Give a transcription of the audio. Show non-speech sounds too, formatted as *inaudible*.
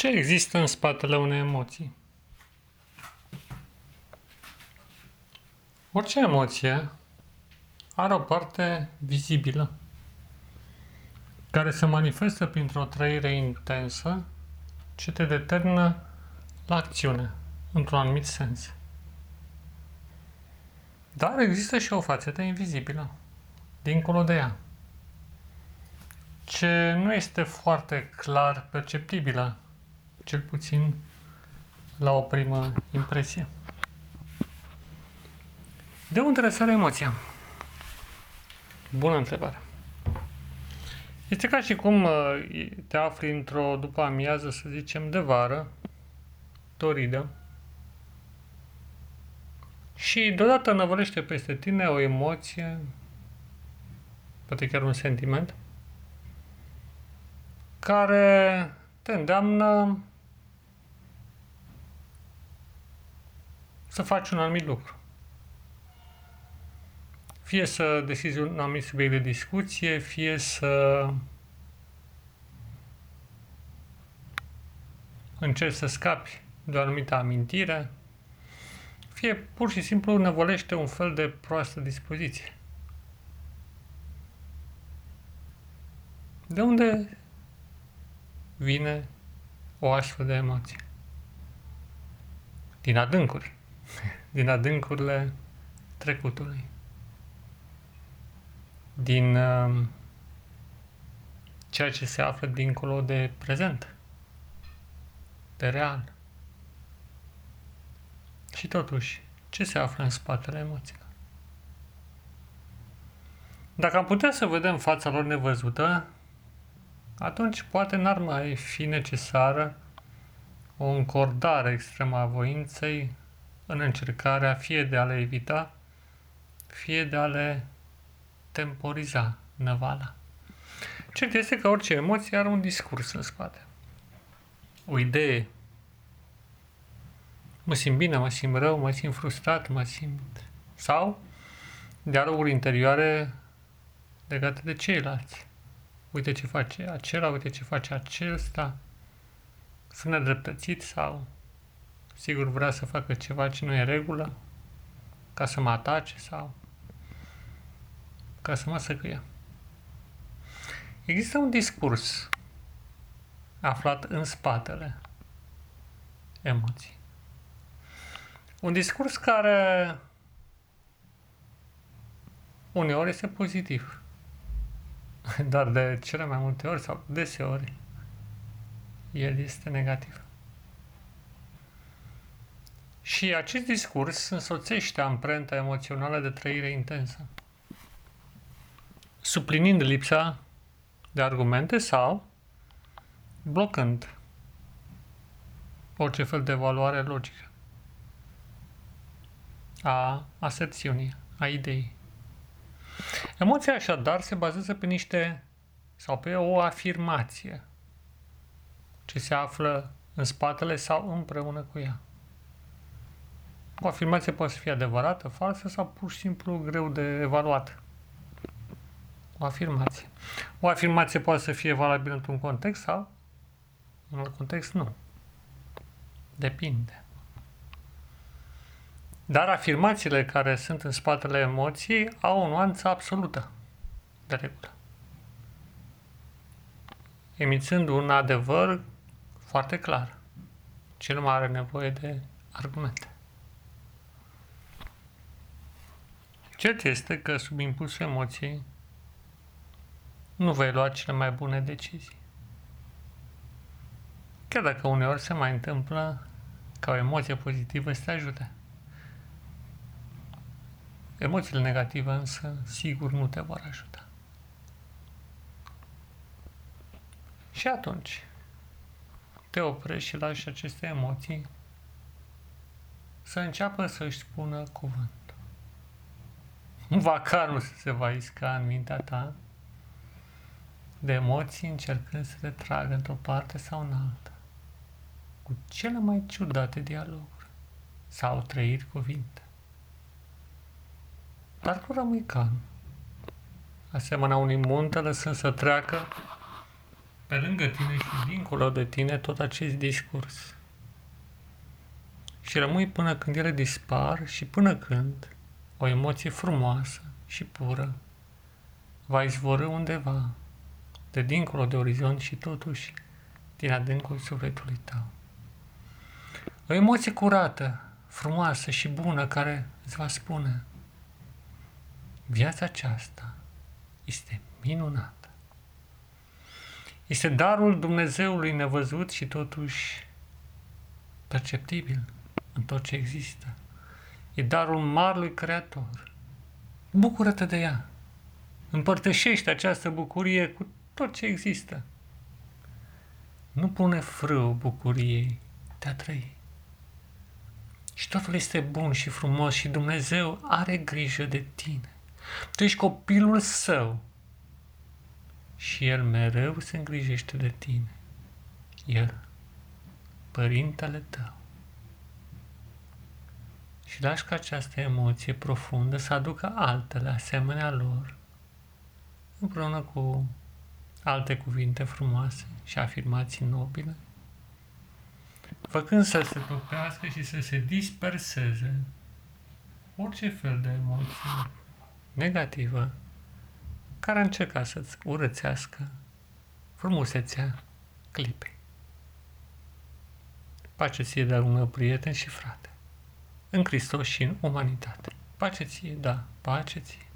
Ce există în spatele unei emoții? Orice emoție are o parte vizibilă care se manifestă printr-o trăire intensă ce te determină la acțiune, într-un anumit sens. Dar există și o fațetă invizibilă, dincolo de ea, ce nu este foarte clar perceptibilă cel puțin la o primă impresie. De unde răsare emoția? Bună întrebare. Este ca și cum uh, te afli într-o după amiază, să zicem, de vară, toridă, și deodată năvălește peste tine o emoție, poate chiar un sentiment, care te îndeamnă să faci un anumit lucru. Fie să deschizi un anumit subiect de discuție, fie să încerci să scapi de o anumită amintire, fie pur și simplu năvolește un fel de proastă dispoziție. De unde vine o astfel de emoție? Din adâncuri din adâncurile trecutului, din uh, ceea ce se află dincolo de prezent, de real. Și totuși, ce se află în spatele emoțiilor? Dacă am putea să vedem fața lor nevăzută, atunci poate n-ar mai fi necesară o încordare extremă a voinței în încercarea fie de a le evita, fie de a le temporiza năvala. Cert este că orice emoție are un discurs în spate. O idee. Mă simt bine, mă simt rău, mă simt frustrat, mă simt... Sau dialoguri interioare legate de ceilalți. Uite ce face acela, uite ce face acesta. Sunt nedreptățit sau sigur vrea să facă ceva ce nu e regulă, ca să mă atace sau ca să mă săcâie. Există un discurs aflat în spatele emoții. Un discurs care uneori este pozitiv, *laughs* dar de cele mai multe ori sau deseori el este negativ. Și acest discurs însoțește amprenta emoțională de trăire intensă, suplinind lipsa de argumente sau blocând orice fel de evaluare logică a aserțiunii, a ideii. Emoția așadar se bazează pe niște sau pe o afirmație ce se află în spatele sau împreună cu ea. O afirmație poate să fie adevărată, falsă sau pur și simplu greu de evaluat. O afirmație. O afirmație poate să fie valabilă într-un context sau în alt context nu. Depinde. Dar afirmațiile care sunt în spatele emoției au o nuanță absolută, de regulă. Emițând un adevăr foarte clar. Cel mai are nevoie de argumente. Cert este că sub impulsul emoției nu vei lua cele mai bune decizii. Chiar dacă uneori se mai întâmplă ca o emoție pozitivă să te ajute. Emoțiile negative însă sigur nu te vor ajuta. Și atunci te oprești și lași aceste emoții să înceapă să-și spună cuvânt *laughs* vacarul să se va isca în mintea ta de emoții încercând să te tragă într-o parte sau în alta, cu cele mai ciudate dialoguri sau trăiri cuvinte. Dar tu rămâi calm, asemenea unui munte lăsând să treacă pe lângă tine și dincolo de tine tot acest discurs. Și rămâi până când ele dispar și până când o emoție frumoasă și pură va izvorâ undeva, de dincolo de orizont și totuși din adâncul sufletului tău. O emoție curată, frumoasă și bună care îți va spune viața aceasta este minunată. Este darul Dumnezeului nevăzut și totuși perceptibil în tot ce există. E darul Marului Creator. Bucură-te de ea. Împărtășește această bucurie cu tot ce există. Nu pune frâu bucuriei de a trăi. Și totul este bun și frumos și Dumnezeu are grijă de tine. Tu ești copilul său și El mereu se îngrijește de tine. El, părintele tău. Și lași ca această emoție profundă să aducă altele asemenea lor, împreună cu alte cuvinte frumoase și afirmații nobile, făcând să se topească și să se disperseze orice fel de emoție negativă care încerca să-ți urățească frumusețea clipei. Pace ție, dar un prieten și frate, în Hristos și în umanitate. Pace ție, da, pace ție.